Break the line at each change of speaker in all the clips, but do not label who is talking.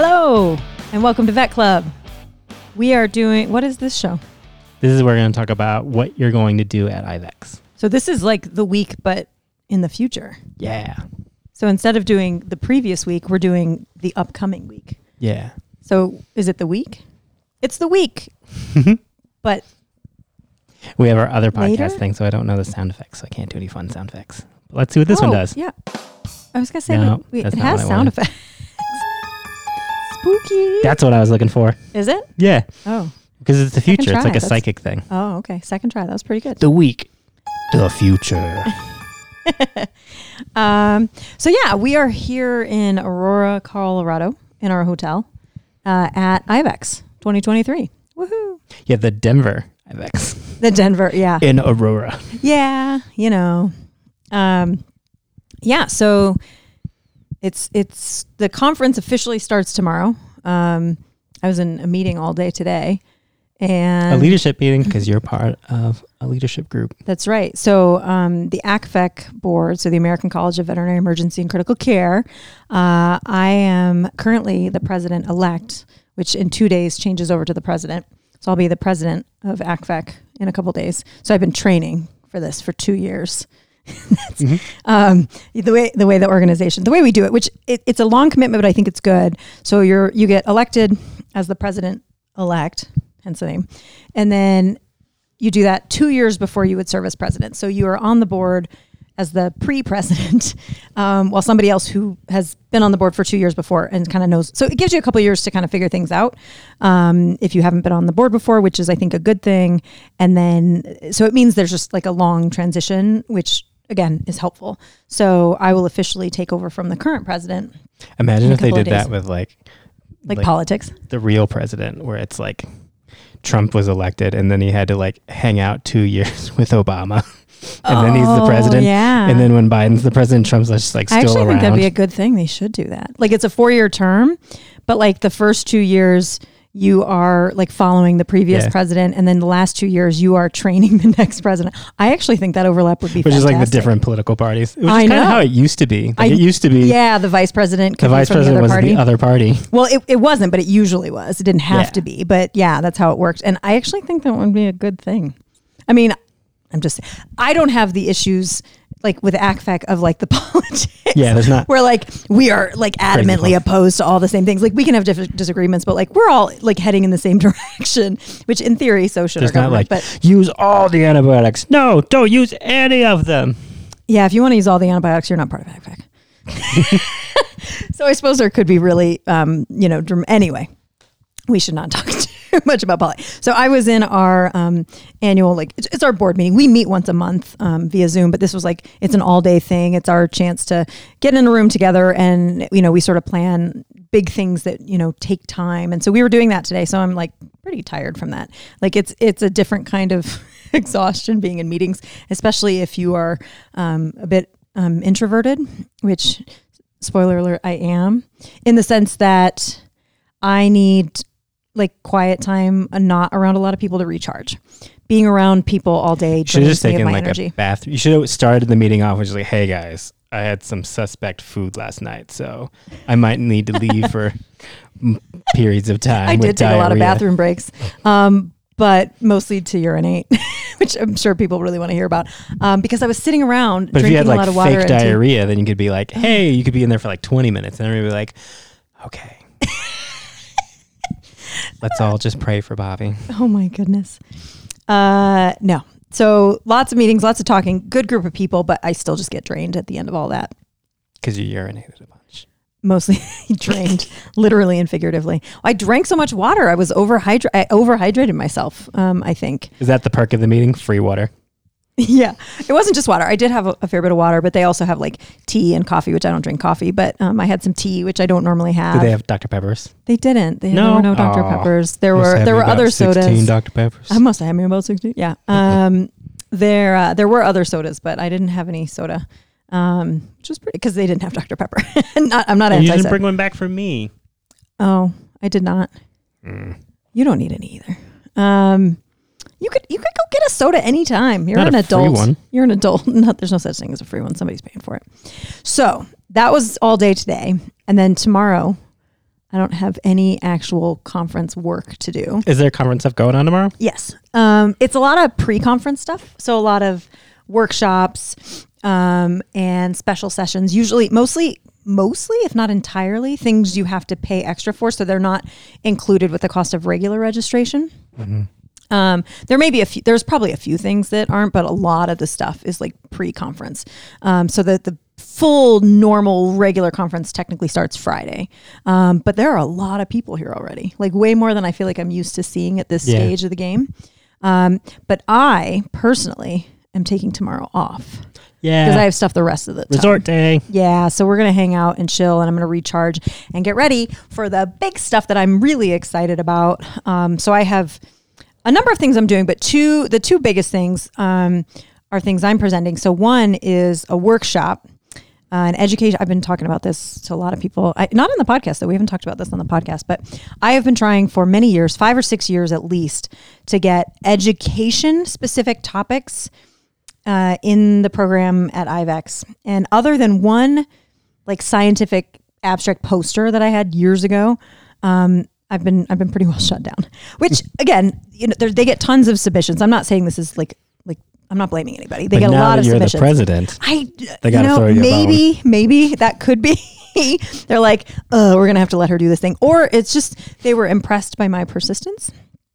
Hello, and welcome to Vet Club. We are doing, what is this show?
This is where we're going to talk about what you're going to do at IVECCS.
So, this is like the week, but in the future.
Yeah.
So, instead of doing the previous week, we're doing the upcoming week.
Yeah.
So, is it the week? It's the week, but
We have our other podcast
Later?
thing, so I don't know the sound effects, so I can't do any fun sound effects. But let's see what this one
Oh,
does.
Yeah. I was going to say,
No,
we- we- it has sound effects. Spooky.
That's what I was looking for.
is it?
Yeah.
Oh.
Because it's the
Second
future. It's
try,
like a
that's-
psychic thing.
Oh, okay. Second try. That was pretty good.
The week. The future.
Um, so yeah, we are here in Aurora, Colorado, in our hotel uh, at IVECCS 2023. Woohoo!
yeah, the Denver IVECCS
The Denver, yeah,
in Aurora.
yeah, you know, um, yeah. So it's it's the conference officially starts tomorrow. Um, I was in a meeting all day today, and
a leadership meeting because you're part of a leadership group.
That's right. So um, the ACVECC board, so the American College of Veterinary Emergency and Critical Care, uh, I am currently the president elect, which in two days changes over to the president. So I'll be the president of ACVECC in a couple days. So I've been training for this for two years. That's, um, the way the way the organization, the way we do it, which it, it's a long commitment, but I think it's good. So you're you get elected as the president elect, hence the name, and then you do that two years before you would serve as president. So you are on the board as the pre-president, um, while somebody else who has been on the board for two years before and kind of knows. So it gives you a couple years to kind of figure things out um, if you haven't been on the board before, which is I think a good thing. And then so it means there's just like a long transition, which again is helpful. So I will officially take over from the current president,
Imagine if they did that with like,
like, politics.
the real president, where it's like Trump was elected and then he had to like hang out two years with Obama. and then he's the
Oh,
president.
Yeah.
And then when Biden's the president, Trump's just like still I
actually
around.
think that'd be a good thing. They should do that. Like it's a four year term, but like the first two years you are like following the previous
Yeah.
president, and then the last two years you are training the next president. I actually think that overlap would be
which is like the different political parties. Which
I
is kind of
know.
how it used to be. Like
I-
it used to be
Yeah, the vice president. Could
the
be
vice
from
president
the
was
other party.
the other party.
Well, it, it wasn't, but it usually was. It didn't have
Yeah.
to be, but yeah, that's how it worked. And I actually think that would be a good thing. I mean, I'm just, I don't have the issues like with ACVECC of like the politics.
Yeah, there's not.
Where like we are like adamantly opposed to all the same things. Like we can have different disagreements, but like we're all like heading in the same direction. Which in theory, so should
There's
our
not
government.
like
but
use all the antibiotics. No, don't use any of them.
yeah, if you want to use all the antibiotics, you're not part of ACVECC. so I suppose there could be really, um, you know, dram- anyway. We should not talk too much about politics. So I was in our um, annual, like, it's, it's our board meeting. We meet once a month um, via Zoom, but this was like, it's an all day thing. It's our chance to get in a room together and, you know, we sort of plan big things that, you know, take time. And so we were doing that today. So I'm like pretty tired from that. Like it's, it's a different kind of exhaustion being in meetings, especially if you are um, a bit um, introverted, which, spoiler alert, I am, in the sense that I need like quiet time, uh, not around a lot of people to recharge. Being around people all day
should have just taken like
energy.
a bath. You should have started the meeting off with just like, "Hey guys, I had some suspect food last night, so I might need to leave for periods of time."
I did take a lot of bathroom breaks, um, but mostly to urinate, which I'm sure people really want to hear about. Um, because I was sitting around
But if
drinking
you had
a
like
lot of water
fake
and
diarrhea, then you could be like, "Hey," you could be in there for like 20 minutes, and everybody would be like, "Okay." Let's all just pray for Bobbi.
Oh my goodness. Uh, no. So lots of meetings, lots of talking, good group of people, but I still just get drained at the end of all that.
Because you urinated a bunch.
Mostly drained, literally and figuratively. I drank so much water. I was overhydra- I overhydrated myself. Um, I think.
Is that the perk of the meeting? Free water.
yeah, it wasn't just water. I did have a, a fair bit of water, but they also have like tea and coffee, which I don't drink coffee. But um, I had some tea, which I don't normally have.
Do they have Dr. Peppers?
They didn't. They, there
No?
were no Dr.
Aw.
Peppers. There
Must
were there were
about
other
16
sodas.
Dr. Peppers.
I must have had me about sixteen. Yeah. Um, there uh, there were other sodas, but I didn't have any soda. Um, which was pretty because they didn't have Dr. Pepper. not, I'm not
And you didn't bring one back for me.
oh, I did not.
Mm.
You don't need any either. Um, you could you could go get a soda anytime. You're
Not
an adult. You're an adult. No, there's no such thing as a free one. Somebody's paying for it. So that was all day today, and then tomorrow, I don't have any actual conference work to do.
Is there conference stuff going on tomorrow?
Yes. Um, it's a lot of pre conference stuff. So a lot of workshops um, and special sessions, usually, mostly, mostly, if not entirely, things you have to pay extra for. So they're not included with the cost of regular registration. Um, there may be a few, there's probably a few things that aren't, but a lot of the stuff is like pre conference. Um, so that the full normal regular conference technically starts Friday. Um, but there are a lot of people here already, like way more than I feel like I'm used to seeing at this
Yeah.
stage of the game. Um, but I personally am taking tomorrow off
Yeah.
because I have stuff the rest of the time.
Resort day.
Yeah, so we're gonna hang out and chill, and I'm gonna recharge and get ready for the big stuff that I'm really excited about. Um, so I have a number of things I'm doing, but two the two biggest things um, are things I'm presenting. So one is a workshop. Uh, an education. I've been talking about this to a lot of people. I, not on the podcast, though. We haven't talked about this on the podcast, but I have been trying for many years, five or six years at least, to get education specific topics uh, in the program at IVECCS. And other than one like scientific abstract poster that I had years ago, um, I've been I've been pretty well shut down. Which hmm. again, you know, they're- get tons of submissions. I'm not saying this is like like I'm not blaming anybody. They
But
get a lot of
you're
submissions.
the president.
I,
They
you
gotta
know,
throw you
maybe, maybe that could be. They're like, oh, we're gonna have to let her do this thing, or it's just they were impressed by my persistence.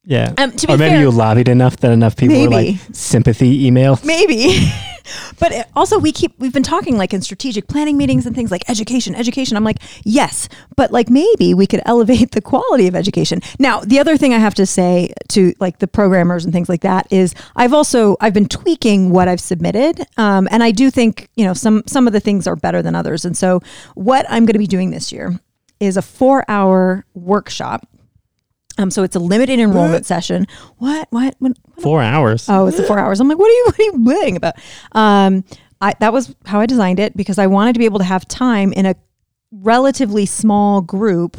Yeah.
Um, to be
or maybe
fair-
you lobbied enough that enough people were like sympathy emails.
Maybe. but it- also we keep we've been talking like in strategic planning meetings and things like education, education. I'm like, yes, but like maybe we could elevate the quality of education. Now, the other thing I have to say to like the programmers and things like that is I've also I've been tweaking what I've submitted. Um, and I do think, you know, some some of the things are better than others. And so what I'm going to be doing this year is a 4-hour workshop. Um, so it's a limited enrollment session. What? What? What?
Four hours.
Oh, it's the four hours. I'm like, what are you, what are you worrying about? Um, I, that was how I designed it because I wanted to be able to have time in a relatively small group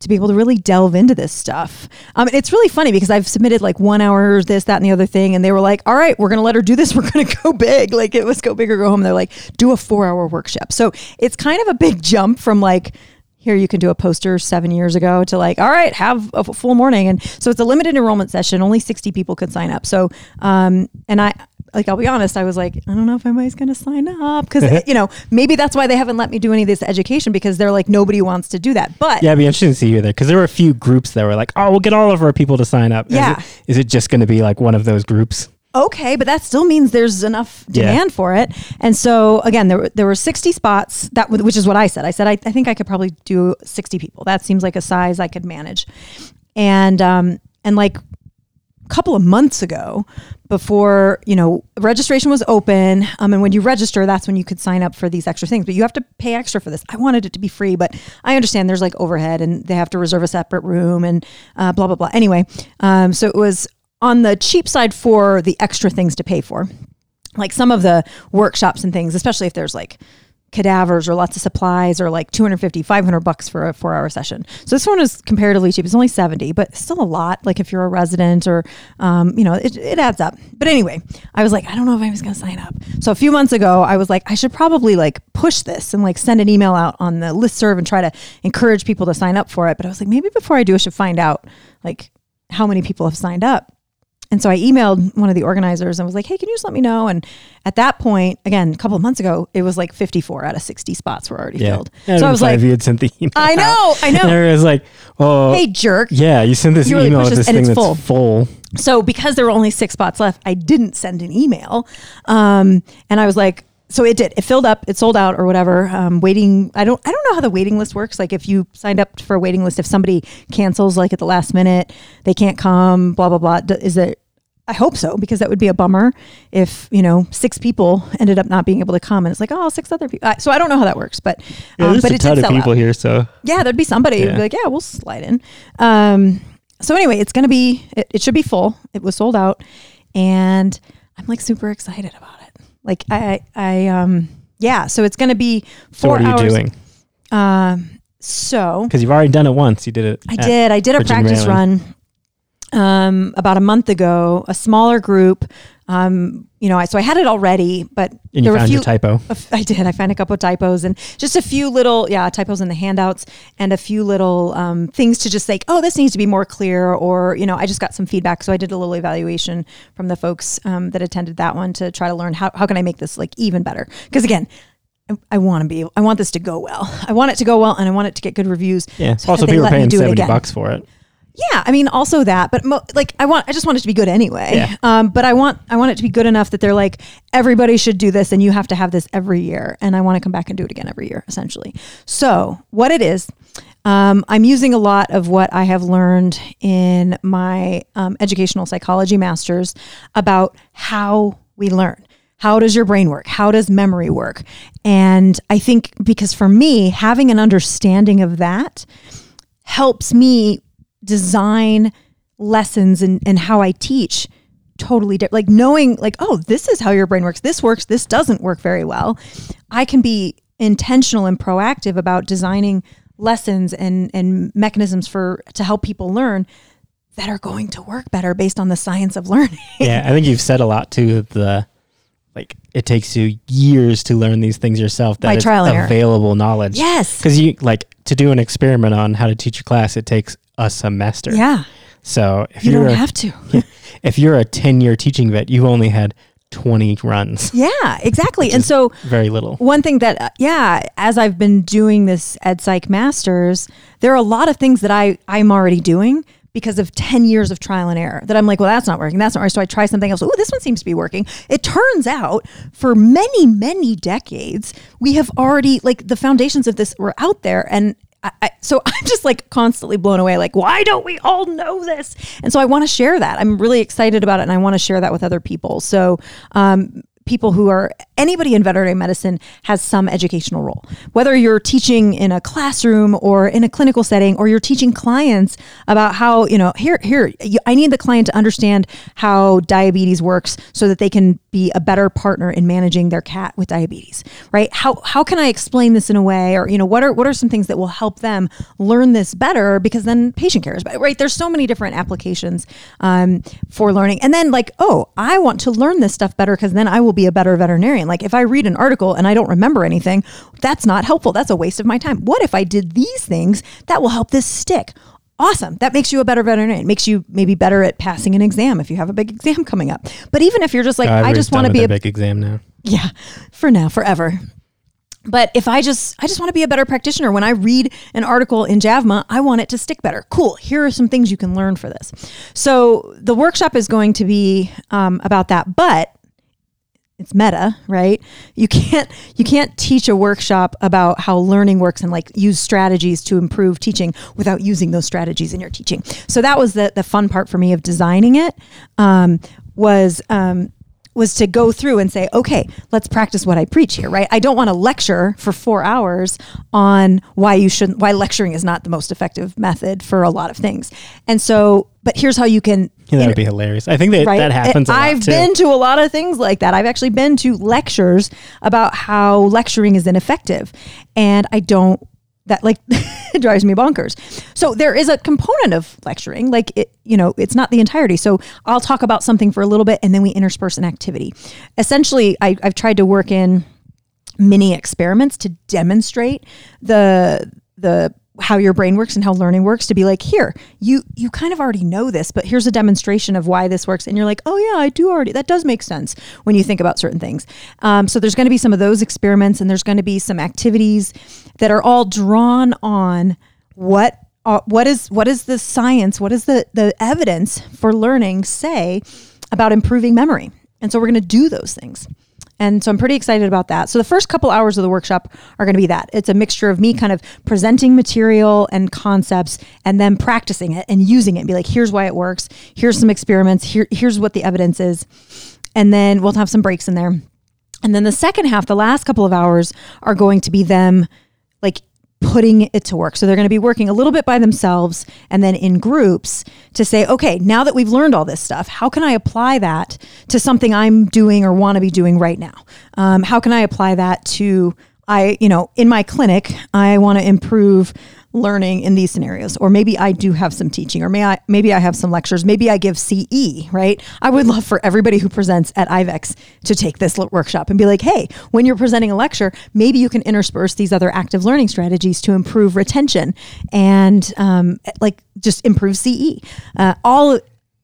to be able to really delve into this stuff. Um, and it's really funny because I've submitted like one hour, this, that, and the other thing, and they were like, "All right, we're going to let her do this. We're going to go big. Like it was go big or go home." They're like, "Do a four-hour workshop." So it's kind of a big jump from like here you can do a poster seven years ago to like all right have a full morning and so it's a limited enrollment session only 60 people could sign up so um and i like i'll be honest i was like i don't know if anybody's going to sign up because you know maybe that's why they haven't let me do any of this education because they're like nobody wants to do that but
Yeah, it'd be interesting to see you there because there were a few groups that were like, "Oh, we'll get all of our people to sign up." Is
Yeah.
it, is it just going to be like one of those groups?
Okay, but that still means there's enough
Yeah.
demand for it. And so again, there were, there were 60 spots that which is what I said. I said I, I think I could probably do 60 people. That seems like a size I could manage. And um and like a couple of months ago before you know registration was open um, and when you register that's when you could sign up for these extra things but you have to pay extra for this i wanted it to be free but i understand there's like overhead and they have to reserve a separate room and uh, blah blah blah anyway um, so it was on the cheap side for the extra things to pay for. Like some of the workshops and things especially if there's like cadavers or lots of supplies or like 250 500 bucks for a four hour session. So this one is comparatively cheap. It's only 70 but still a lot. Like if you're a resident or um, you know it, it adds up. But anyway i was like i don't know if i was going to sign up. So a few months ago i was like i should probably like push this and like send an email out on the listserv and try to encourage people to sign up for it. But i was like maybe before i do i should find out like how many people have signed up and so I emailed one of the organizers and was like, "Hey, can you just let me know?" And at that point, again, a couple of months ago, it was like 54 out of 60 spots were already
Yeah.
filled.
And
so I was like,
you had sent the email.
I know, I know.
And everyone's like, "Oh,
"Hey, jerk!"
yeah, you sent this
You
email with this
and
thing
it's
that's
full.
full."
So because there were only six spots left, I didn't send an email. Um, and I was like, so it did. It filled up. It sold out or whatever. Um, waiting. I don't. I don't know how the waiting list works. Like if you signed up for a waiting list, if somebody cancels like at the last minute, they can't come. Blah blah blah. Is it? I hope so because that would be a bummer if you know six people ended up not being able to come and it's like oh six other people. So I don't know how that works, but
Yeah,
um, but
a
it
ton
did
of
sell
people
out
here, so
yeah, there'd be somebody
Yeah.
be like, yeah, we'll slide in. Um, so anyway, it's going to be, it, it should be full. It was sold out and I'm like super excited about it. Like I, I, um, yeah, so it's going to be
so
four
what are you
hours.
doing?
Um, so
Because you've already done it once. You did it.
I did. I did a practice
Maryland.
run um, about a month ago, a smaller group. Um, you know, I, so I had it already, but
And you
there were a
found
few.
your typo.
a I did. I found a couple of typos and just a few little, yeah, typos in the handouts and a few little um, things to just like, oh, this needs to be more clear. Or, you know, I just got some feedback. So I did a little evaluation from the folks um, that attended that one to try to learn how, how can I make this like even better? Because again, I, want to be, I want this to go well. I want it to go well and I want it to get good reviews.
Yeah.
so
also, people are paying seventy bucks for it.
Yeah, I mean, also that, but mo- like, I want, I just want it to be good anyway.
Yeah.
Um, but I want, I want it to be good enough that they're like, everybody should do this, and you have to have this every year, and I want to come back and do it again every year, essentially. So, what it is, um, I'm using a lot of what I have learned in my um, educational psychology masters about how we learn. How does your brain work? How does memory work? And I think because for me, having an understanding of that helps me design lessons and, and how I teach totally different. Like knowing, like, oh, this is how your brain works. This works. This doesn't work very well. I can be intentional and proactive about designing lessons and and mechanisms for to help people learn that are going to work better based on the science of learning.
yeah, I think you've said a lot to the like it takes you years to learn these things yourself. That
By trial and error.
available knowledge.
yes.
because you like to do an experiment on how to teach a class. It takes a semester.
Yeah.
So if
You
are
don't
a,
have to.
if you're a ten year teaching vet, you only had twenty runs.
Yeah, exactly. And so
Very little.
one thing that uh, yeah as i've been doing this ed psych masters there are a lot of things that i i'm already doing because of 10 years of trial and error that i'm like well that's not working that's not right so i try something else oh this one seems to be working it turns out for many many decades we have already like the foundations of this were out there and I, I, so I'm just like constantly blown away. Like, why don't we all know this? And so I want to share that. I'm really excited about it, and I want to share that with other people. So, um, people who are anybody in veterinary medicine has some educational role. Whether you're teaching in a classroom or in a clinical setting, or you're teaching clients about how you know here here I need the client to understand how diabetes works so that they can be a better partner in managing their cat with diabetes. Right? How how can I explain this in a way, or you know what are what are some things that will help them learn this better because then patient care is better. Right? There's so many different applications um, for learning, and then like oh I want to learn this stuff better because then I will be a better veterinarian. Like if I read an article and I don't remember anything, that's not helpful. That's a waste of my time. What if I did these things that will help this stick? Awesome. That makes you a better veterinarian. It makes you maybe better at passing an exam if you have a big exam coming up. But even if you're just like, I just want to be a
big exam now.
yeah, for now, forever. But if I just I just want to be a better practitioner when I read an article in JAVMA, I want it to stick better. Cool. Here are some things you can learn for this. So the workshop is going to be um, about that, but it's meta, right? You can't you can't teach a workshop about how learning works and like use strategies to improve teaching without using those strategies in your teaching. So that was the the fun part for me of designing it um, was um, was to go through and say, okay, let's practice what I preach here, right? I don't want to lecture for four hours on why you shouldn't, why lecturing is not the most effective method for a lot of things. And so, but here's how you can
Yeah, that would be hilarious. I think that
right?
that happens. A lot
I've been to a lot of things like that. I've actually been to lectures about how lecturing is ineffective, and I don't. That like drives me bonkers. So there is a component of lecturing, like it, you know, it's not the entirety. So I'll talk about something for a little bit, and then we intersperse an activity. Essentially, I, I've tried to work in mini experiments to demonstrate the the how your brain works and how learning works to be like here you you kind of already know this but here's a demonstration of why this works. And you're like oh yeah i do already. That does make sense when you think about certain things. Um, so there's going to be some of those experiments and there's going to be some activities that are all drawn on what uh, what is what is the science what is the the evidence for learning say about improving memory? And so we're going to do those things and so I'm pretty excited about that. So the first couple hours of the workshop are going to be that. It's a mixture of me kind of presenting material and concepts and then practicing it and using it and be like, here's why it works. Here's some experiments. Here, here's what the evidence is. And then we'll have some breaks in there. And then the second half, the last couple of hours are going to be them putting it to work. So they're going to be working a little bit by themselves and then in groups to say, okay, now that we've learned all this stuff, how can I apply that to something I'm doing or want to be doing right now? Um, how can I apply that to I, you know, in my clinic, I want to improve learning in these scenarios. Or maybe I do have some teaching or may I maybe I have some lectures. Maybe I give CE right? I would love for everybody who presents at IVECCS to take this workshop and be like hey when you're presenting a lecture maybe you can intersperse these other active learning strategies to improve retention and um, like just improve CE uh, all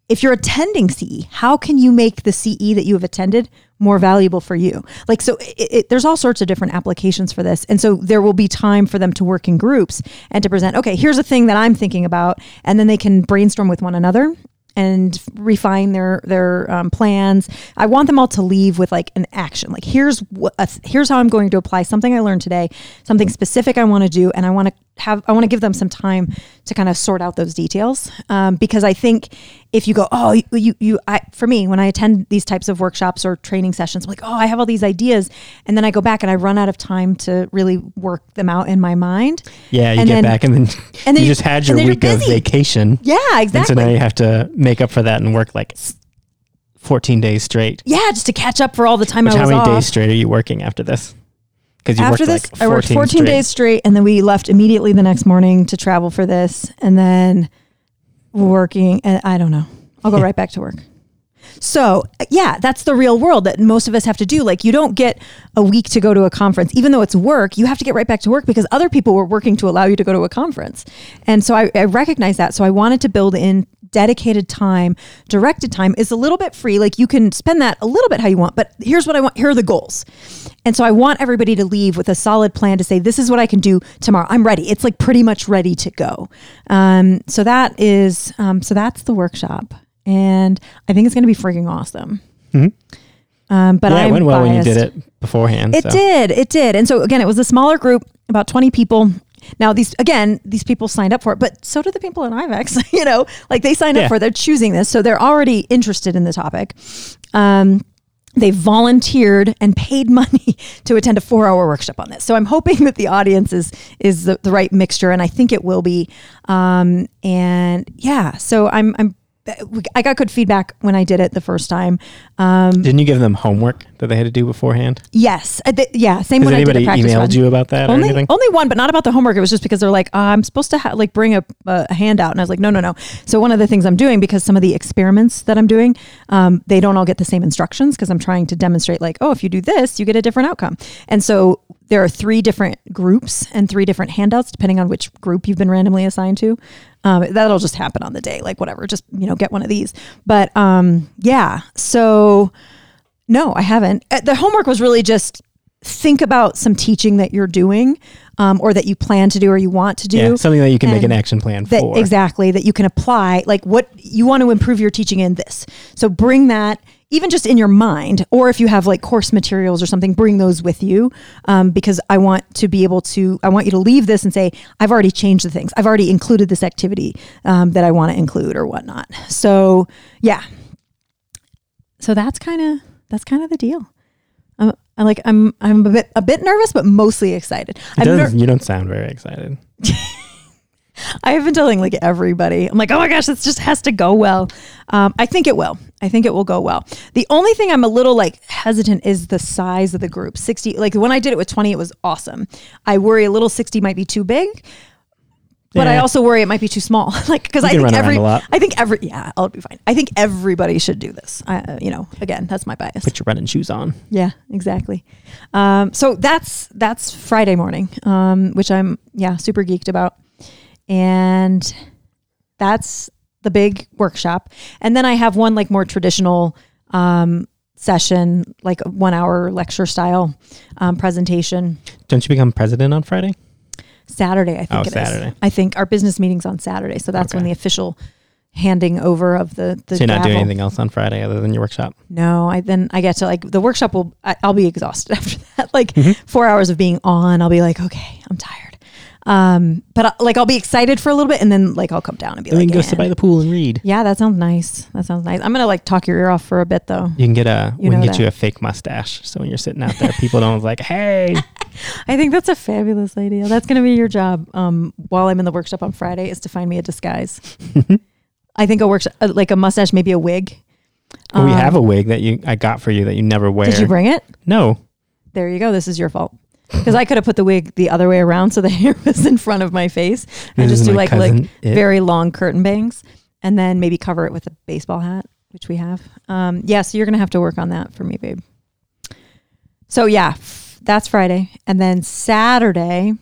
if you're attending CE, how can you make the CE that you have attended more valuable for you? Like, so it, it, there's all sorts of different applications for this. And so there will be time for them to work in groups and to present, okay, here's a thing that I'm thinking about. And then they can brainstorm with one another and refine their their um, plans. I want them all to leave with like an action. Like here's what here's how I'm going to apply something I learned today, something specific I want to do, and I want to have I want to give them some time to kind of sort out those details um, because I think if you go oh you, you you I for me when I attend these types of workshops or training sessions I'm like oh I have all these ideas and then I go back and I run out of time to really work them out in my mind.
Yeah you
and
get
then,
back and then, and then you just had your week of vacation.
Yeah exactly
and so now you have to make up for that and work like 14 days straight.
Yeah just to catch up for all the time
Which
I
was
how many
off. days straight are you working after this
because after this, like I worked 14 straight. days straight, and then we left immediately the next morning to travel for this, and then we're working. And I don't know, I'll go right back to work. So, yeah, that's the real world that most of us have to do. Like, you don't get a week to go to a conference, even though it's work, you have to get right back to work because other people were working to allow you to go to a conference. And so I, I recognize that. So I wanted to build in dedicated time, directed time is a little bit free. Like, you can spend that a little bit how you want, but here's what I want. Here are the goals. And so I want everybody to leave with a solid plan to say, this is what I can do tomorrow. I'm ready. It's like pretty much ready to go. Um, so that is, um, so that's the workshop and I think it's going to be freaking awesome. Mm-hmm. Um, but
yeah,
I'm
it went well
biased.
when you did it beforehand.
It
so.
did, it did, and so again, it was a smaller group, about twenty people. Now these again, these people signed up for it, but so do the people in IVECCS. you know, like they signed yeah. up for it. They're choosing this, so they're already interested in the topic. Um, they volunteered and paid money to attend a four hour workshop on this. So I'm hoping that the audience is is the, the right mixture, and I think it will be. Um, and yeah, so I'm I'm I got good feedback when I did it the first time.
Um, Didn't you give them homework that they had to do beforehand?
Yes, uh, th- yeah. Same
Has
when
anybody
I did
emailed you about that
only,
or anything?
Only one, but not about the homework. It was just because they're like, uh, I'm supposed to ha- like bring a, a, handout, and I was like, no, no, no. So one of the things I'm doing because some of the experiments that I'm doing, um, they don't all get the same instructions because I'm trying to demonstrate like, oh, if you do this, you get a different outcome. And so there are three different groups and three different handouts depending on which group you've been randomly assigned to. Um, that'll just happen on the day, like whatever. Just you know, get one of these. But um, yeah, so no, I haven't. Uh, the homework was really just think about some teaching that you're doing um, or that you plan to do or you want to do.
Yeah, something that you can make an action plan
that,
for.
Exactly, that you can apply. Like what you want to improve your teaching in this. So bring that even just in your mind, or if you have like course materials or something, bring those with you um, because I want to be able to, I want you to leave this and say, I've already changed the things. I've already included this activity um, that I want to include or whatnot. So, yeah. So that's kind of, that's kind of the deal. I'm, I like, I'm, I'm a bit, a bit nervous, but mostly excited.
Ner- you don't sound very excited.
I have been telling like everybody, I'm like, oh my gosh, this just has to go well. Um, I think it will. I think it will go well. The only thing I'm a little like hesitant is the size of the group. 60, like when I did it with 20, it was awesome. I worry a little 60 might be too big. But yeah. I also worry it might be too small. like because I think every, I think every, yeah, I'll be fine. I think everybody should do this. I, uh, you know, again, that's my bias.
Put your running shoes on.
Yeah, exactly. Um, so that's that's Friday morning, um, which I'm yeah super geeked about and that's the big workshop. And then I have one like more traditional um, session, like a one hour lecture style um, presentation.
Don't you become president on Friday?
Saturday, I think
oh,
it
Saturday.
Is. I think our business meeting's on Saturday, so that's okay. when the official handing over of the the.
So you're
not
doing anything else on Friday other than your workshop?
No, I then I get to like the workshop will I, will be exhausted after that. Like mm-hmm. four hours of being on, I'll be like, okay, I'm tired. Um, but I, like I'll be excited for a little bit, and then like I'll come down and be like,
we can go sit by the pool and read.
Yeah, that sounds nice. That sounds nice. I'm gonna like talk your ear off for a bit though.
You can get a you we can get that. you a fake mustache, so when you're sitting out there, people don't like, hey.
I think that's a fabulous idea. That's gonna be your job. Um, while I'm in the workshop on Friday, is to find me a disguise. I think a workshop uh, like a mustache, maybe a wig.
Well, um, we have a wig that you I got for you that you never wear.
Did you bring it?
No.
There you go. This is your fault. Because I could have put the wig the other way around so the hair was in front of my face and
This
just do like like
It.
very long curtain bangs and then maybe cover it with a baseball hat, which we have. Um, yeah, so you're gonna have to work on that for me, babe. So yeah, f- that's Friday, and then Saturday.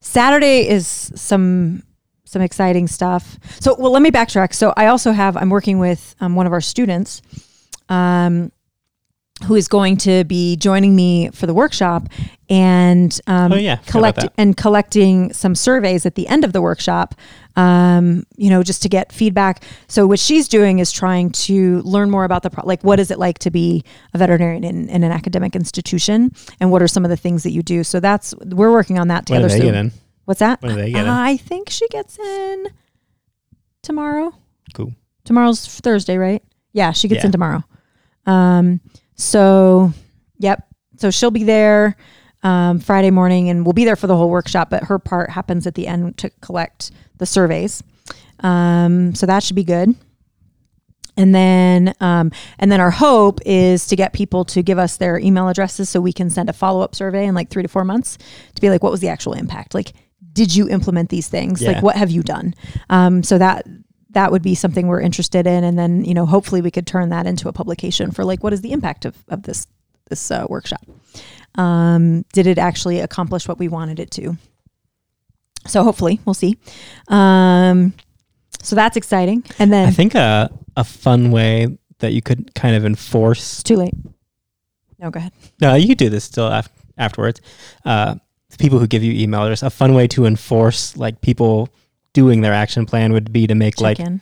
Saturday is some some exciting stuff. So well, let me backtrack. So I also have I'm working with um, one of our students. Um, who is going to be joining me for the workshop and um,
Oh, yeah,
collect and collecting some surveys at the end of the workshop um, you know just to get feedback. So what she's doing is trying to learn more about the pro- like what is it like to be a veterinarian in, in an academic institution and what are some of the things that you do. So that's we're working on that together
do they
so
get
what's that?
When do they get
i think she gets in tomorrow.
Cool.
tomorrow's thursday right? Yeah she gets
Yeah.
in tomorrow. Um so yep. So she'll be there um, friday morning and we'll be there for the whole workshop but her part happens at the end to collect the surveys. Um, so that should be good. And then um, and then our hope is to get people to give us their email addresses so we can send a follow-up survey in like three to four months to be like what was the actual impact? Like did you implement these things? Like what have you done? Um, so that that would be something we're interested in and then you know hopefully we could turn that into a publication for like what is the impact of, of this this uh, workshop um, did it actually accomplish what we wanted it to so hopefully we'll see um, so that's exciting and then
I think a a fun way that you could kind of enforce.
it's too late no go ahead
No, you could do this still af- afterwards. Uh, the people who give you email address. A fun way to enforce like people doing their action plan would be to make
check
like
in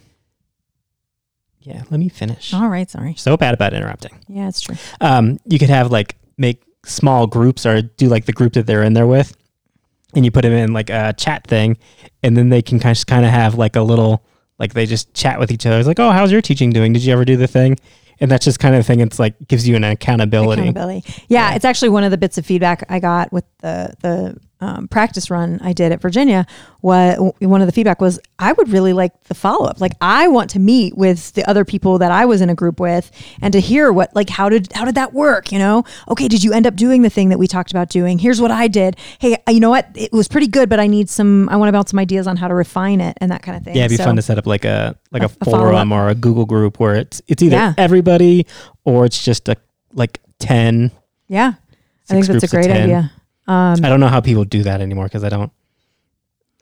yeah. Let me finish.
all right sorry
So bad about interrupting.
yeah it's true
um, you could have like make small groups or do like the group that they're in there with, and you put them in like a chat thing, and then they can kind of kind of have like a little like they just chat with each other. It's like, oh, how's your teaching doing? Did you ever do the thing? And that's just kind of thing. It's like gives you an accountability.
accountability. Yeah,
Yeah.
it's actually one of the bits of feedback I got with the the um, practice run I did at Virginia. What one of the feedback was, I would really like the follow up. Like, I want to meet with the other people that I was in a group with, and to hear what like how did how did that work? You know, okay, did you end up doing the thing that we talked about doing? Here's what I did. Hey, you know what? It was pretty good, but I need some. I want to bounce some ideas on how to refine it and that kind of thing.
Yeah, it'd be
So-
fun to set up like a like a,
A- a
forum or a Google group where it's it's either
Yeah.
everybody or it's just a like ten.
Yeah, I think that's a great idea. Um,
I don't know how people do that anymore because I don't.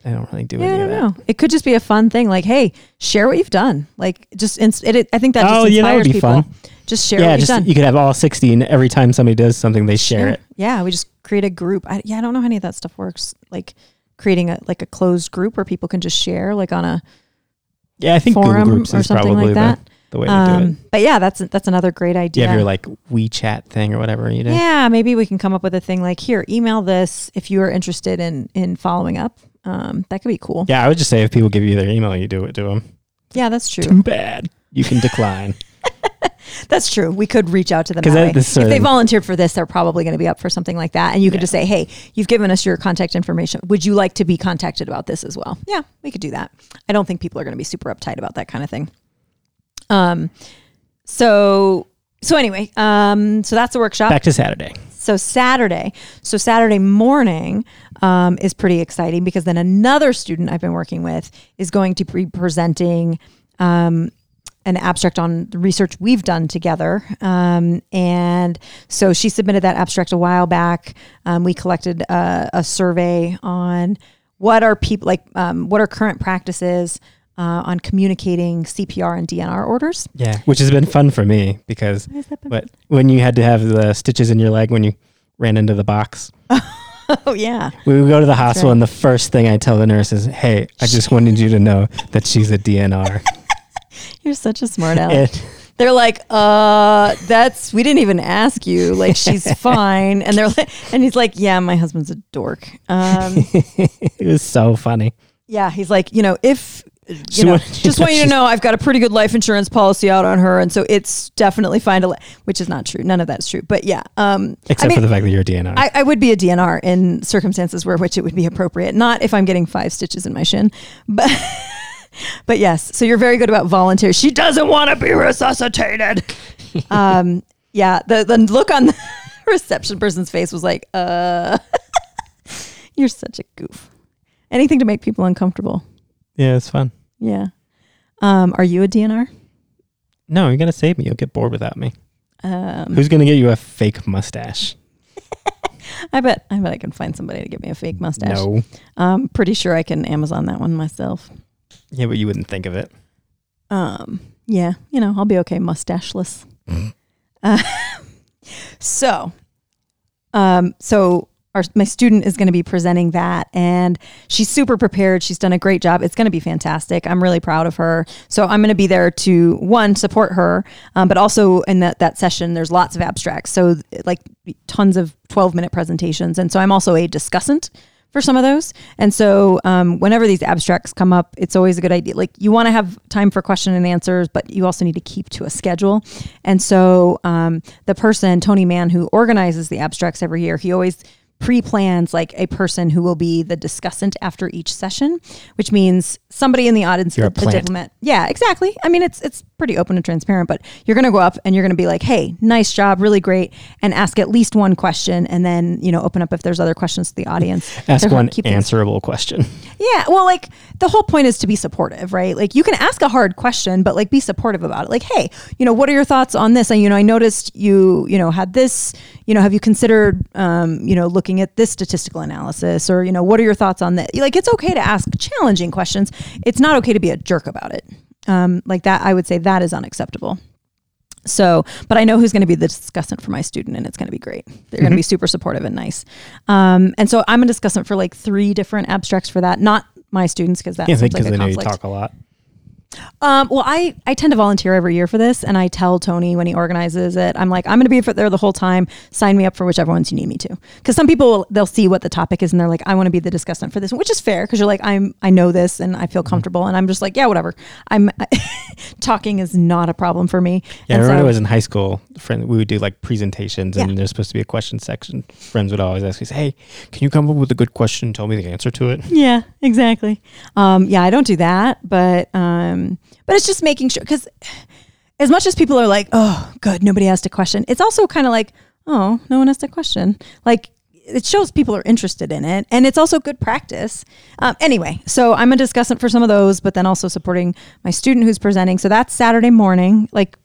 I don't really do
Yeah, I don't
of that.
know. It could just be a fun thing. Like, hey, share what you've done. Like, just ins- it, it, I think that just
Oh, yeah, that would be
people.
fun.
Just share
yeah,
what you've
just
done.
you could have all sixty, and every time somebody does something, they share it.
Yeah, we just create a group. I, yeah, I don't know how any of that stuff works. Like creating a like a closed group where people can just share, like on a
Yeah, I think
forum
Google Groups
or something like that.
The, way to do it.
Um, but yeah, that's that's another great
Do you
idea.
have your like WeChat thing or whatever you do?
Yeah, maybe we can come up with a thing like here, email this if you are interested in in following up. Um, that could be cool.
Yeah, I would just say if people give you their email, you do it to them.
Yeah, that's true.
Too bad. You can decline.
That's true. We could reach out to them that. If they volunteered for this, they're probably going to be up for something like that. And you could
Yeah.
just say, "Hey, you've given us your contact information. Would you like to be contacted about this as well?" Yeah, we could do that. I don't think people are going to be super uptight about that kind of thing. Um, so so anyway, um, so that's a workshop.
Back to Saturday.
So Saturday, so Saturday morning um, is pretty exciting because then another student I've been working with is going to be presenting um, an abstract on the research we've done together. Um, and so she submitted that abstract a while back. Um, we collected a, a survey on what are people like, um, what are current practices uh, on communicating CPR and DNR orders.
Yeah, which has been fun for me because
Why has that been
but when you had to have the stitches in your leg when you ran into the box,
Oh yeah,
we would go to the hospital
right.
and the first thing I tell the nurse is, "Hey, I just wanted you to know that she's a DNR."
you're such a smart aleck.
and
They're like, uh, that's we didn't even ask you. Like she's fine, and they're like, and he's like, yeah, my husband's a dork. Um,
it was so funny.
yeah, he's like, you know, if you
She
know, just want you to know, I've got a pretty good life insurance policy out on her, and so it's definitely fine to, let, which is not true. None of that's true, but yeah. Um,
Except
I mean,
for the fact that you're a DNR.
I, I would be a DNR in circumstances where which it would be appropriate. Not if I'm getting five stitches in my shin, but but yes. So you're very good about volunteer. She doesn't want to be resuscitated. um, yeah. The the look on the reception person's face was like, uh, you're such a goof. Anything to make people uncomfortable.
Yeah, it's fun.
Yeah. Um, are you a DNR?
No, you're gonna save me. You'll get bored without me.
Um,
Who's gonna get you a fake mustache?
I bet I bet I can find somebody to give me a fake mustache.
No.
I'm pretty sure I can Amazon that one myself.
Yeah, but you wouldn't think of it.
Um, yeah, you know, I'll be okay mustacheless. uh, so, um, so our my student is going to be presenting that, and she's super prepared. She's done a great job. It's going to be fantastic. I'm really proud of her. So I'm going to be there to one support her, um, but also in that that session, there's lots of abstracts. So like tons of 12 minute presentations, and so I'm also a discussant for some of those. And so, um, whenever these abstracts come up, it's always a good idea. Like, you want to have time for question and answers, but you also need to keep to a schedule. And so, um, the person, Tony Mann, who organizes the abstracts every year, he always pre-plans like a person who will be the discussant after each session, which means somebody in the audience,
You're a
a, diplomat. Yeah, exactly. I mean, it's it's pretty open and transparent, but you're going to go up and you're going to be like, "Hey, nice job, really great," and ask at least one question, and then you know open up if there's other questions to the audience.
Ask one
keep things-
answerable question.
yeah, well, like the whole point is to be supportive, right? Like you can ask a hard question, but like be supportive about it. Like, hey, you know, what are your thoughts on this? And you know, I noticed you, you know, had this. You know, have you considered, um, you know, looking at this statistical analysis, or you know, what are your thoughts on that? Like, it's okay to ask challenging questions. It's not okay to be a jerk about it. Um, like that, I would say that is unacceptable. So, but I know who's going to be the discussant for my student, and it's going to be great. They're going to be super supportive and nice. Um, and so I'm a discussant for like three different abstracts for that. Not my students because that
Yeah,
like a
I know you
conflict.
talk a lot.
Um, well, I, I tend to volunteer every year for this, and I tell Tony when he organizes it, I'm like, I'm going to be there the whole time. Sign me up for whichever ones you need me to. Because some people they'll see what the topic is, and they're like, I want to be the discussant for this, one, which is fair because you're like, I'm I know this and I feel
Mm-hmm.
comfortable, and I'm just like, yeah, whatever. I'm talking is not a problem for me.
Yeah, I remember when
so-
I was in high school. Friend, we would do like presentations,
Yeah.
and there's supposed to be a question section. Friends would always ask me, "Hey, can you come up with a good question? and Tell me the answer to it."
Yeah, exactly. Um, yeah, I don't do that, but um, but it's just making sure because as much as people are like, oh, good, nobody asked a question. It's also kind of like, oh, no one asked a question. Like it shows people are interested in it, and it's also good practice. Um, anyway, so I'm a discussant for some of those, but then also supporting my student who's presenting. So that's Saturday morning, like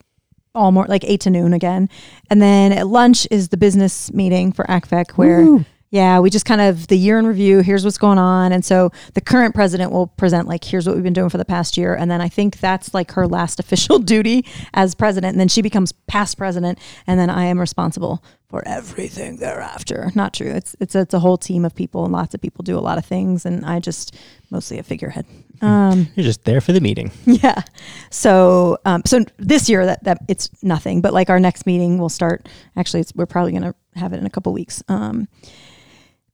all more like eight to noon again, and then at lunch is the business meeting for ACVECC where. Yeah, we just kind of the year in review. Here's what's going on, and so the current president will present like, here's what we've been doing for the past year, and then I think that's like her last official duty as president, and then she becomes past president, and then I am responsible for everything thereafter. Not true. It's it's it's a whole team of people, and lots of people do a lot of things, and I just mostly a figurehead. Um,
You're just there for the meeting.
yeah. So um, so this year that that it's nothing, but like our next meeting will start. Actually, it's, we're probably gonna have it in a couple weeks. Um,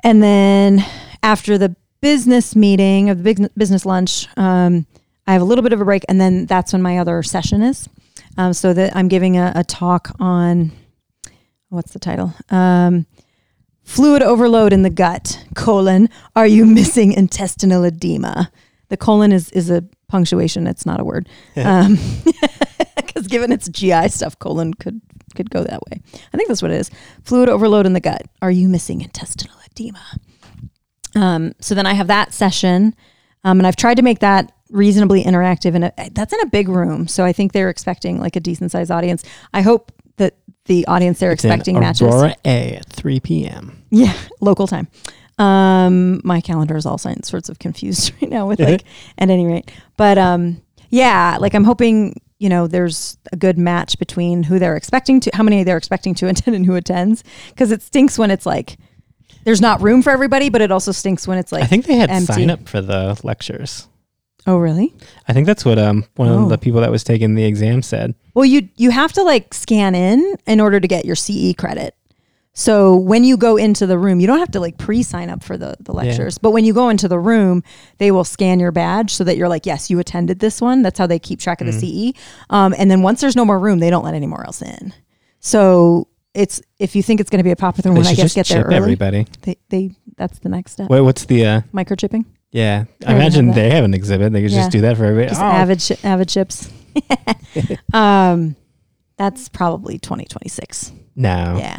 and then after the business meeting of the business lunch, um, I have a little bit of a break, and then that's when my other session is. Um, so that I'm giving a, a talk on what's the title? Um, fluid overload in the gut. Colon. Are you missing intestinal edema? The colon is is a punctuation. It's not a word. Um, because given its GI stuff, colon could could go that way. I think that's what it is. Fluid overload in the gut. Are you missing intestinal edema? Um, so then I have that session, um, and I've tried to make that reasonably interactive, and that's in a big room. So I think they're expecting like a decent sized audience. I hope that the audience they're
It's in
expecting matches.
Aurora A at 3 p.m.
Yeah, local time. Um, my calendar is all sorts of confused right now with like at any rate. But um, yeah, like I'm hoping you know there's a good match between who they're expecting to, how many they're expecting to attend, and who attends. Because it stinks when it's like there's not room for everybody, but it also stinks when it's like
I think they had
empty.
sign up for the lectures.
Oh, really?
I think that's what um one
Oh.
of the people that was taking the exam said.
Well, you you have to like scan in in order to get your CE credit. So when you go into the room, you don't have to like pre-sign up for the the lectures, but when you go into the room, they will scan your badge so that you're like, yes, you attended this one. That's how they keep track of the CE. Um, and then once there's no more room, they don't let anymore else in. So it's if you think it's going to be a popular
They
one, I guess
just
get there early.
everybody.
They they that's the next step.
Wait, what's the uh
Microchipping.
yeah, I imagine
have
they have an exhibit. They could
Yeah.
just do that for everybody.
Just
Oh,
avid avid chips. um, that's probably 2026.
no.
Yeah.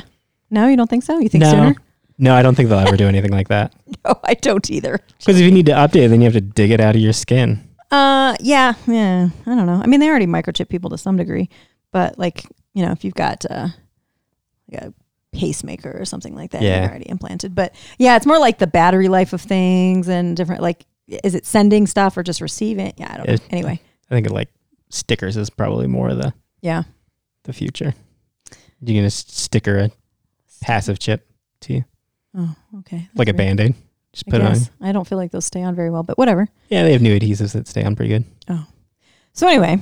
No, you don't think so? You think
no,
sooner?
no, I don't think they'll ever do anything like that.
No, I don't either.
Because if you need to update, it, then you have to dig it out of your skin.
Uh, yeah, yeah. I don't know. I mean, they already microchip people to some degree, but like, you know, if you've got uh, like a pacemaker or something like that,
Yeah.
you're already implanted. But yeah, it's more like the battery life of things and different. Like, is it sending stuff or just receiving? Yeah, I don't know. Anyway,
I think like stickers is probably more the
yeah.
the future. You gonna sticker a passive chip to you,
Oh, okay.
like a band aid. Just put it on.
I don't feel like those stay on very well, but whatever.
Yeah, they have new adhesives that stay on pretty good. Oh.
So anyway,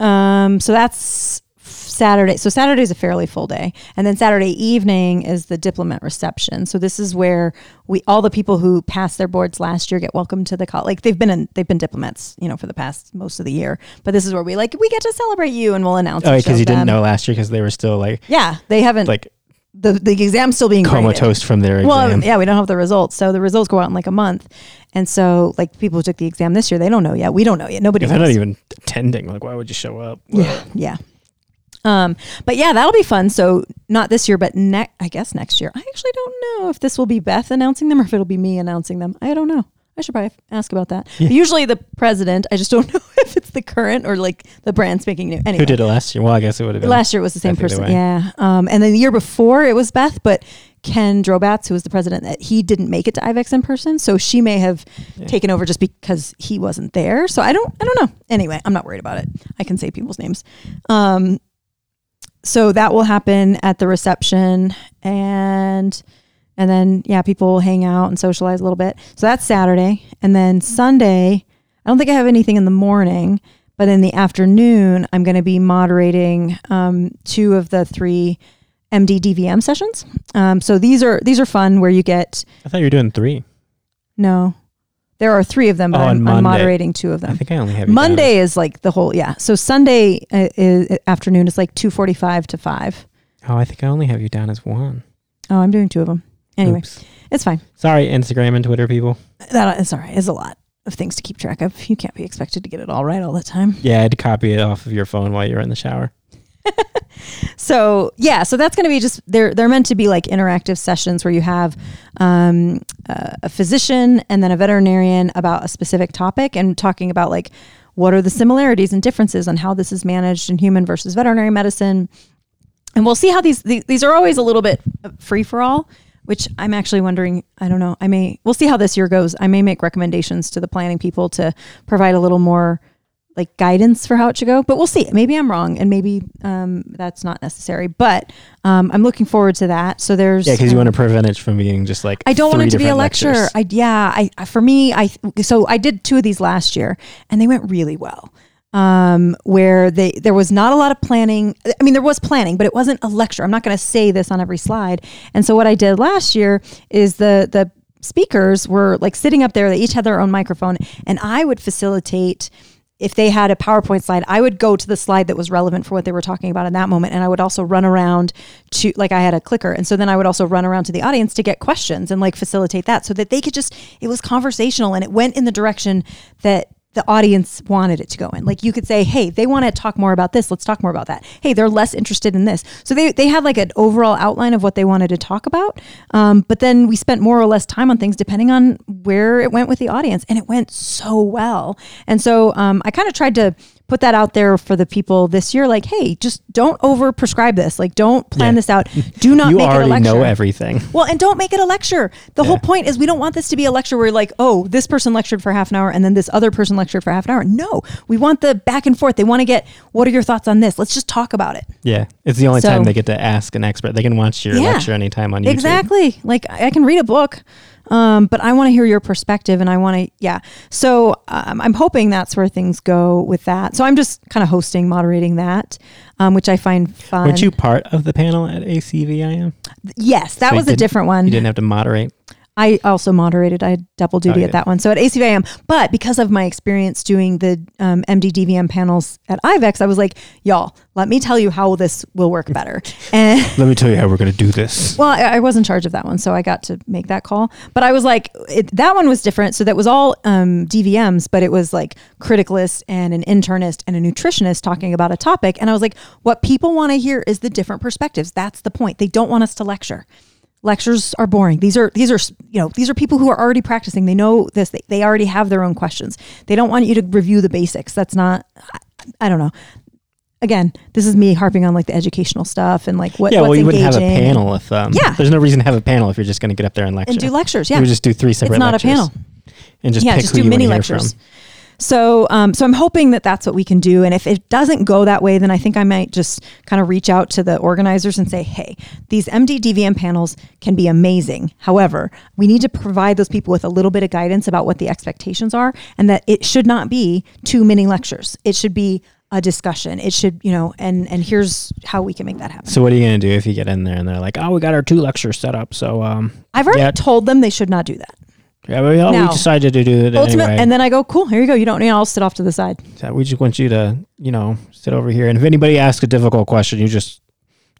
um, so that's Saturday. So Saturday is a fairly full day, and then Saturday evening is the diplomat reception. So this is where we all the people who passed their boards last year get welcomed to the college. Like they've been in, they've been diplomats, you know, for the past most of the year. But this is where we like we get to celebrate you, and we'll announce.
Oh, because you didn't know last year because they were still like
Yeah, they haven't.
like
the the exam's still being graded.
comatose from their
Well, yeah, we don't have the results. So the results go out in like a month. And so like people who took the exam this year, they don't know yet. We don't know yet. Nobody
they're not even attending, like why would you show up?
Yeah, yeah. Um, but yeah, that'll be fun. So not this year, but next, I guess next year. I actually don't know if this will be Beth announcing them or if it'll be me announcing them. I don't know. I should probably ask about that.
Yeah.
Usually the president. I just don't know if it's the current or like the brand speaking new. Anyway,
Who did it last year? Well, I guess it would have been
last year it was the same
Beth
person. Yeah. Um, and then the year before it was Beth, but Ken Drobatz, who was the president, that he didn't make it to IVECCS in person, so she may have
Yeah.
taken over just because he wasn't there. So I don't, I don't know. Anyway, I'm not worried about it. I can say people's names. Um, so that will happen at the reception, and and then yeah, people will hang out and socialize a little bit. So that's Saturday, and then Sunday. I don't think I have anything in the morning, but in the afternoon, I'm going to be moderating um, two of the three MD DVM sessions. Um, so these are these are fun where you get
I thought you were doing three.
no, there are three of them, but
Oh,
I'm, I'm moderating two of them.
I think I only have down
Monday is like the whole yeah. So Sunday uh, is, afternoon is like two forty five to five.
Oh, I think I only have you down as one.
Oh, I'm doing two of them. Anyway,
Oops.
it's fine.
Sorry, Instagram and Twitter people.
That is all right. It's a lot of things to keep track of. You can't be expected to get it all right all the time.
Yeah, I had to copy it off of your phone while you're in the shower.
So yeah, so that's going to be just they're they're meant to be like interactive sessions where you have um, uh, a physician and then a veterinarian about a specific topic and talking about like what are the similarities and differences on how this is managed in human versus veterinary medicine. And we'll see how these these, these are always a little bit free for all, which I'm actually wondering. I don't know. I may we'll see how this year goes. I may make recommendations to the planning people to provide a little more like guidance for how it should go. But we'll see. Maybe I'm wrong, and maybe um, that's not necessary. But um, I'm looking forward to that. So there's
Yeah, because you
um,
want to prevent it from being just like
I don't want it to be a lecture.
lectures.
I yeah. I I- for me, I so I did two of these last year, and they went really well. Um, where they there was not a lot of planning. I mean, there was planning, but it wasn't a lecture. I'm not going to say this on every slide. And so what I did last year is the the speakers were like sitting up there. They each had their own microphone, and I would facilitate if they had a PowerPoint slide, I would go to the slide that was relevant for what they were talking about in that moment. And I would also run around to, like, I had a clicker. And so then I would also run around to the audience to get questions and like facilitate that so that they could just, it was conversational and it went in the direction that the audience wanted it to go in. Like you could say, hey, they want to talk more about this. Let's talk more about that. Hey, they're less interested in this. So they, they had like an overall outline of what they wanted to talk about. Um, but then we spent more or less time on things depending on where it went with the audience. And it went so well. And so um, I kind of tried to put that out there for the people this year like, hey, just don't over prescribe this. Like, don't plan
Yeah.
this out. Do not
you
make it a
already
lecture.
know everything.
Well, and don't make it a lecture. The whole point is we don't want this to be a lecture where like, oh, this person lectured for half an hour and then this other person lectured for half an hour. No, we want the back and forth. They want to get, what are your thoughts on this? Let's just talk about it.
Yeah, it's the only
So-
time they get to ask an expert. They can watch your
Yeah.
lecture anytime on YouTube.
Exactly. Like I can read a book, um, but I want to hear your perspective, and I want to, yeah. So um, I'm hoping that's where things go with that. So I'm just kind of hosting, moderating that, um, which I find fun.
Weren't you part of the panel at ACVIM?
Yes, that
So
was a different one.
You didn't have to moderate.
I also moderated. I had double duty
Oh,
at that one. So at ACVIM, but because of my experience doing the um, MD DVM panels at IVECCS, I was like, y'all, let me tell you how this will work better. And
Let me tell you how we're going to do this.
well, I, I was in charge of that one, so I got to make that call. But I was like, it, that one was different. So that was all um, DVMs, but it was like criticalist and an internist and a nutritionist talking about a topic. And I was like, what people want to hear is the different perspectives. That's the point. They don't want us to lecture. Lectures are boring. These are these are you know these are people who are already practicing. They know this. They, they already have their own questions. They don't want you to review the basics. That's not. I, I don't know. Again, this is me harping on like the educational stuff and like what
yeah,
what's
well, you wouldn't have a panel if. Um,
Yeah.
There's no reason to have a panel if you're just going to get up there and lecture.
and do lectures.
You
Yeah,
would just do three separate
it's not
lectures
a panel.
and just
yeah,
pick
just
who
do
you
mini lectures. So, um, so I'm hoping that that's what we can do. And if it doesn't go that way, then I think I might just kind of reach out to the organizers and say, "Hey, these MD DVM panels can be amazing. However, we need to provide those people with a little bit of guidance about what the expectations are, and that it should not be too many lectures. It should be a discussion. It should, you know, and and here's how we can make that happen.
So what are you going to do if you get in there and they're like, "Oh, we got our two lectures set up." So um,
I've already
Yeah.
told them they should not do that.
Yeah, we, oh, we decided to do it
Ultimate,
anyway.
and then I go, "Cool, here you go. You don't need. I'll sit off to the side."
So we just want you to, you know, sit over here. And if anybody asks a difficult question, you just,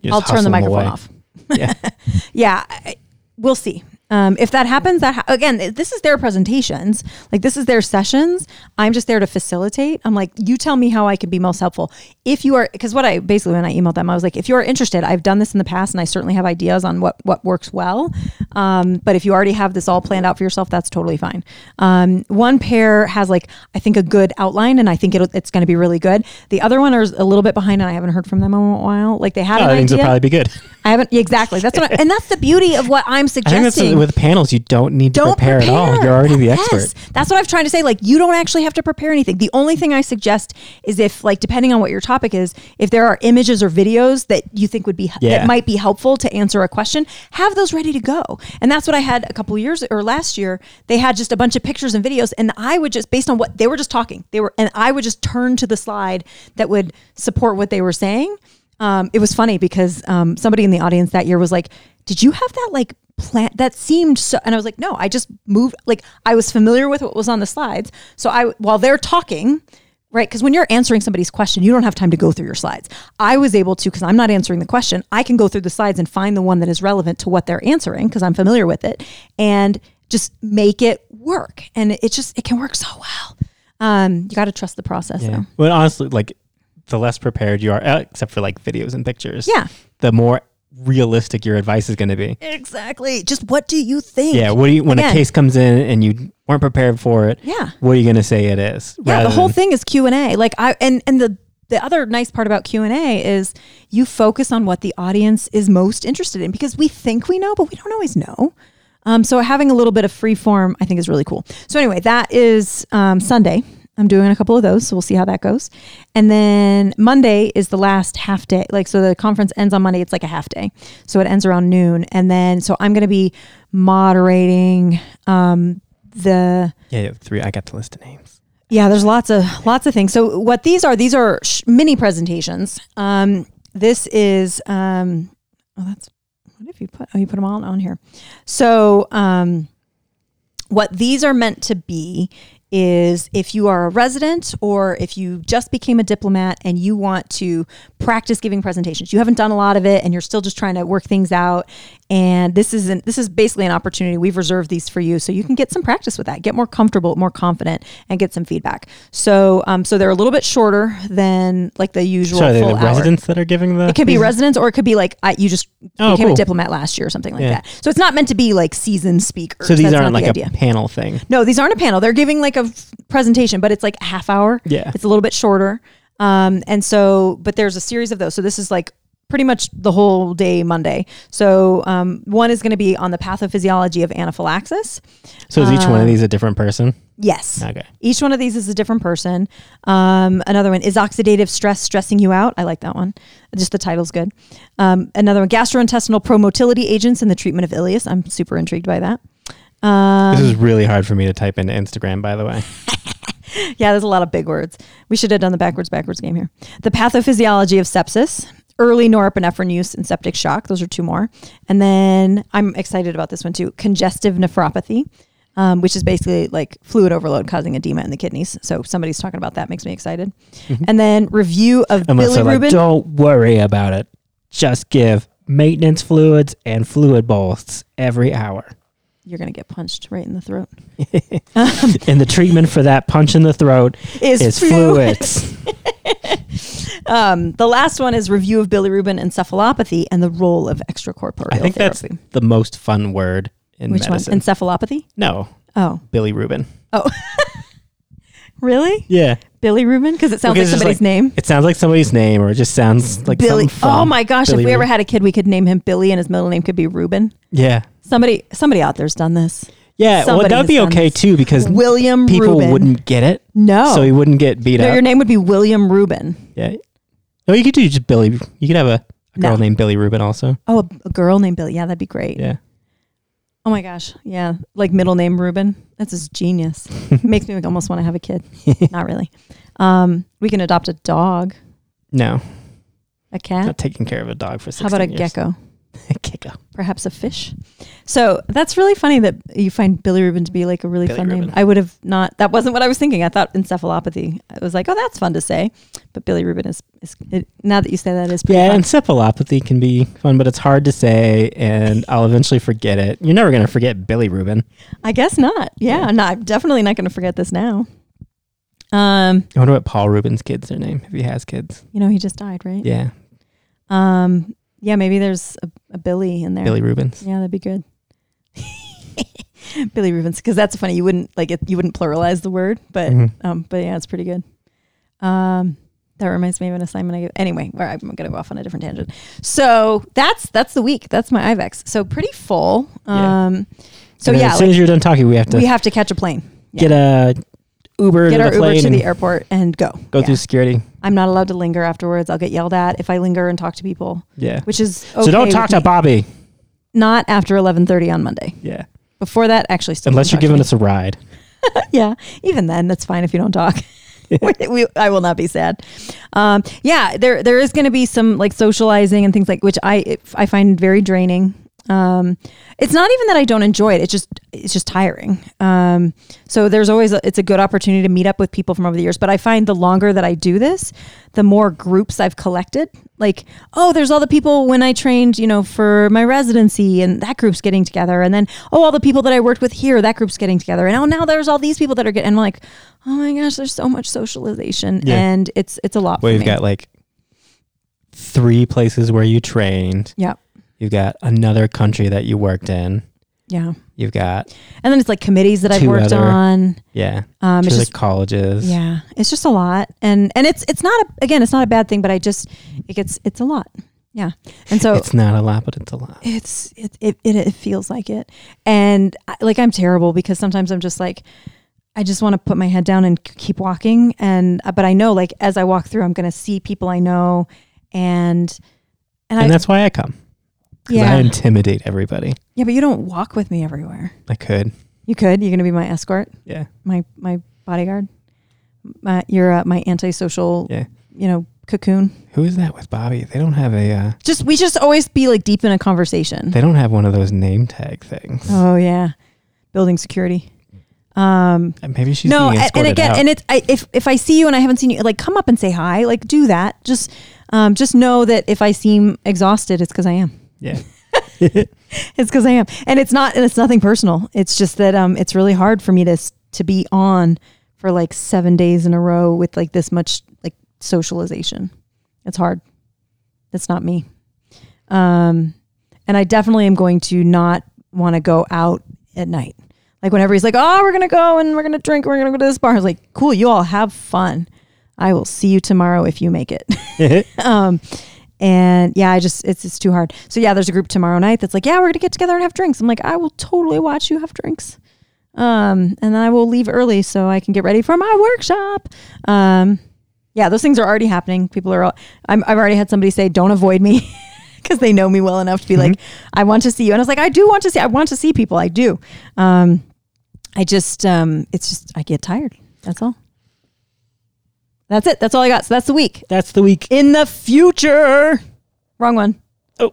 you just
I'll turn the microphone
away.
off.
Yeah.
yeah, I- we'll see. Um, if that happens, that ha- again, this is their presentations. Like this is their sessions. I'm just there to facilitate. I'm like, you tell me how I can be most helpful. If you are, because what I basically when I emailed them, I was like, if you are interested, I've done this in the past, and I certainly have ideas on what what works well. Um, but if you already have this all planned out for yourself, that's totally fine. Um, one pair has like I think a good outline, and I think it'll, it's going to be really good. The other one is a little bit behind, and I haven't heard from them in a while. Like they had
Oh,
an
I think it'll probably be good.
I haven't exactly. That's what, I, and that's the beauty of what I'm
I think that's
suggesting.
with panels. You don't need to
don't
prepare, at all. You're already the
Yes.
expert.
That's what I'm trying to say. Like, you don't actually have to prepare anything. The only thing I suggest is if, like, depending on what your topic is, if there are images or videos that you think would be
Yeah.
that might be helpful to answer a question, have those ready to go. And that's what I had a couple of years or last year. They had just a bunch of pictures and videos, and I would just based on what they were just talking, they were, and I would just turn to the slide that would support what they were saying. Um, it was funny because um, somebody in the audience that year was like, "Did you have that like plant that seemed so?" And I was like, "No, I just moved. Like I was familiar with what was on the slides, so I while they're talking." Right, because when you're answering somebody's question, you don't have time to go through your slides. I was able to, because I'm not answering the question, I can go through the slides and find the one that is relevant to what they're answering because I'm familiar with it, and just make it work. And it just it can work so well. Um, you got to trust the process.
Yeah.
though.
Well, honestly, like the less prepared you are, uh, except for like videos and pictures,
Yeah.
the more realistic your advice is going to be.
Exactly. Just what do you think?
Yeah. What do you when
Again.
a case comes in and you weren't prepared for it?
Yeah.
What are you going to say it is?
Yeah, the whole
than-
thing is Q and A. Like I and and the the other nice part about Q and A is you focus on what the audience is most interested in because we think we know, but we don't always know. Um, so having a little bit of free form, I think, is really cool. So anyway, that is um, Sunday. I'm doing a couple of those, so we'll see how that goes. And then Monday is the last half day. Like, so the conference ends on Monday. It's like a half day, so it ends around noon. And then, so I'm going to be moderating um, the
Yeah, yeah, three. I got the list of names.
yeah, there's lots of lots of things. So what these are, these are sh- mini presentations. Um, this is um, oh, that's what if you put oh you put them all on here. So um, what these are meant to be is if you are a resident or if you just became a diplomat and you want to practice giving presentations you haven't done a lot of it and you're still just trying to work things out and this isn't this is basically an opportunity we've reserved these for you so you can get some practice with that get more comfortable more confident and get some feedback so um so they're a little bit shorter than like the usual
So are they the
hour.
residents that are giving the?
It could be residents, or it could be like I, you just
Oh,
became
cool.
a diplomat last year or something like
Yeah.
that. So it's not meant to be like seasoned speakers.
So these
That's
aren't like a panel thing.
No, these aren't a panel. They're giving like a f- presentation, but it's like a half hour.
Yeah.
It's a little bit shorter. Um, and so, but there's a series of those. So this is like pretty much the whole day Monday. So um, one is going to be on the pathophysiology of anaphylaxis.
So is each one of these a different person?
Yes.
Okay.
Each one of these is a different person. Um, another one is oxidative stress stressing you out. I like that one. Just the title's good. Um, another one, gastrointestinal promotility agents in the treatment of ileus. I'm super intrigued by that. Um,
This is really hard for me to type into Instagram, by the way.
yeah, there's a lot of big words. We should have done the backwards backwards game here. The pathophysiology of sepsis, early norepinephrine use and septic shock. Those are two more. And then I'm excited about this one too congestive nephropathy, um, which is basically like fluid overload causing edema in the kidneys. So somebody's talking about that, makes me excited. And then review of
Unless they're like, don't worry about it. Just give maintenance fluids and fluid bolsts every hour.
You're going to get punched right in the throat.
and the treatment for that punch in the throat
Is,
is
fluid.
fluids.
Um, the last one is review of bilirubin encephalopathy and the role of extracorporeal
I think that's the most fun word in
Which
medicine.
one? Encephalopathy?
no,
Oh,
Billy Rubin. Oh.
Really?
Yeah.
Billy Rubin? Because it sounds
Because
like somebody's
like-
name.
It sounds like somebody's name, or it just sounds like
Billy. Oh my gosh!
Billy
if we ever had a kid, we could name him Billy, and his middle name could be Rubin.
yeah,
Somebody, somebody out there's done this.
yeah. Well, that would
has
be
done
okay
this.
too because
William
people
Rubin.
wouldn't get it,
No.
so he wouldn't get beat
no,
up.
your name would be William Rubin.
yeah. No, you could do just Billy. You could have a, a girl
No.
named Billy Rubin also.
Oh, a, a girl named Billy. Yeah, that'd be great.
Yeah.
Oh my gosh. Yeah. Like middle name Reuben. That's just genius. Makes me like almost want to have a kid. Not really. Um, we can adopt a dog,
No,
a cat.
not taking care of a dog for. 16
How about a
years.
gecko?
gecko.
Perhaps a fish. So that's really funny that you find Billy Rubin to be like a really
Billy
fun name. I would have not. That wasn't what I was thinking. I thought encephalopathy. I was like, oh, that's fun to say. But Billy Rubin is. is it, now that you say that, is pretty
Yeah,
fun.
encephalopathy can be fun, but it's hard to say, and I'll eventually forget it. You're never gonna forget Billy Rubin.
I guess not. Yeah,
Yeah.
no, I'm definitely not going to forget this now. Um,
I wonder what Paul Reubens' kids are named if he has kids.
you know, he just died, right?
Yeah,
Um, yeah, maybe there's a, a Billy in there.
Billy Rubens.
Yeah, that'd be good. Billy Rubens, because that's funny. You wouldn't like it. You wouldn't pluralize the word, but
Mhm.
um, but yeah, it's pretty good. Um, that reminds me of an assignment I gave. Anyway, where I'm gonna go off on a different tangent. So that's that's the week. That's my IVECCS. So pretty full.
Yeah.
Um, so yeah,
as soon
like,
as you're done talking, we have to
we have to catch a plane. Yeah.
get a Uber
Get
to
our
the
Uber to the airport and go.
go
Yeah.
through security.
I'm not allowed to linger afterwards. I'll get yelled at if I linger and talk to people,
Yeah.
which is okay
so don't talk to
me.
Bobbi.
Not after 11:30 on Monday.
Yeah.
Before that, actually, still
Unless you're giving us a ride.
yeah, even then, that's fine if you don't talk. we- I will not be sad. Um, yeah, there there is going to be some like socializing and things like which I I find very draining. Um, it's not even that I don't enjoy it. It's just it's just tiring. Um, so there's always a, it's a good opportunity to meet up with people from over the years. But I find the longer that I do this, the more groups I've collected. Like oh, there's all the people when I trained, you know, for my residency, and that group's getting together. And then oh, all the people that I worked with here, that group's getting together. And oh, now there's all these people that are getting. And I'm like, oh my gosh, there's so much socialization,
Yeah.
and it's it's a lot.
Well, you've got like three places where you trained.
yeah,
You've got another country that you worked in.
yeah.
You've got
And then it's like committees that I've worked
other-
on.
yeah,
Um, it's just
colleges.
yeah, it's just a lot, and and it's it's not a, again, it's not a bad thing, but I just it gets it's a lot. Yeah, and so
It's not a lot, but it's a lot.
it's it it, it, it feels like it, and I, like I'm terrible because sometimes I'm just like. I just want to put my head down and keep walking, and uh, but I know like as I walk through, I'm going to see people I know, and and,
And
I
that's why I come. Because
yeah
I intimidate everybody.
yeah, but you don't walk with me everywhere.
I could.
You could. You're going to be my escort.
Yeah.
my my bodyguard. My, you're uh, my antisocial,
Yeah.
you know, cocoon.
Who is that with Bobbi? They don't have a. Uh,
Just we just always be like deep in a conversation.
they don't have one of those name tag things.
Oh yeah, building security. Um,
Uh, Maybe she's
no, and, and again,
out.
and it's I, if if I see you and I haven't seen you, like come up and say hi. Like do that. Just um, just know that if I seem exhausted, it's because I am.
Yeah.
It's because I am, and it's not, and it's nothing personal. It's just that um, it's really hard for me to to be on for like seven days in a row with like this much like socialization. It's hard. That's not me. Um, and I definitely am going to not want to go out at night. Like whenever he's like, "Oh, we're gonna go and we're gonna drink, we're gonna go to this bar," I was like, "Cool, you all have fun. I will see you tomorrow if you make it." um, and yeah, I just it's it's too hard. So yeah, there's a group tomorrow night that's like, yeah, we're gonna get together and have drinks. I'm like, I will totally watch you have drinks. Um, and then I will leave early so I can get ready for my workshop. Um, yeah, those things are already happening. People are, all, I'm, I've already had somebody say, don't avoid me because they know me well enough to be like, I want to see you. And I was like, I do want to see, I want to see people. I do. Um, I just, um, it's just, I get tired. That's all. That's it. That's all I got. So that's the week.
That's the week.
In the future, Wrong one.
Oh.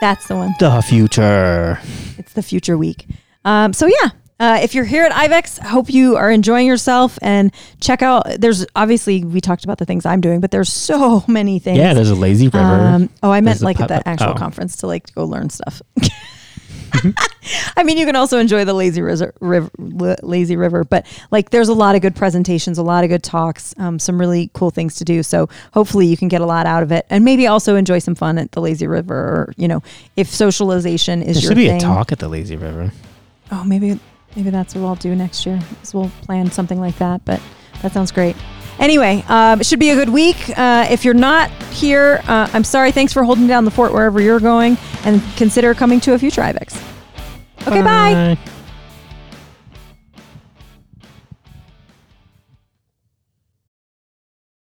That's the one.
The future.
It's the future week. Um, so yeah, uh, if you're here at IVECCS, hope you are enjoying yourself and check out. There's obviously we talked about the things I'm doing, but there's so many things.
Yeah, there's a lazy river.
Um, oh, I meant
There's
like at the actual
oh.
conference to like go learn stuff. I mean, you can also enjoy the lazy river, river, lazy river, but like there's a lot of good presentations, a lot of good talks, um, some really cool things to do. So hopefully you can get a lot out of it, and maybe also enjoy some fun at the lazy river, or you know, if socialization is
there
your
should be
thing.
a talk at the lazy river.
Oh, maybe maybe that's what I'll do next year. Is we'll plan something like that. But that sounds great. Anyway, um, it should be a good week. Uh, if you're not here, uh, I'm sorry. Thanks for holding down the fort wherever you're going, and consider coming to a future IVECCS. Okay, bye.
Bye.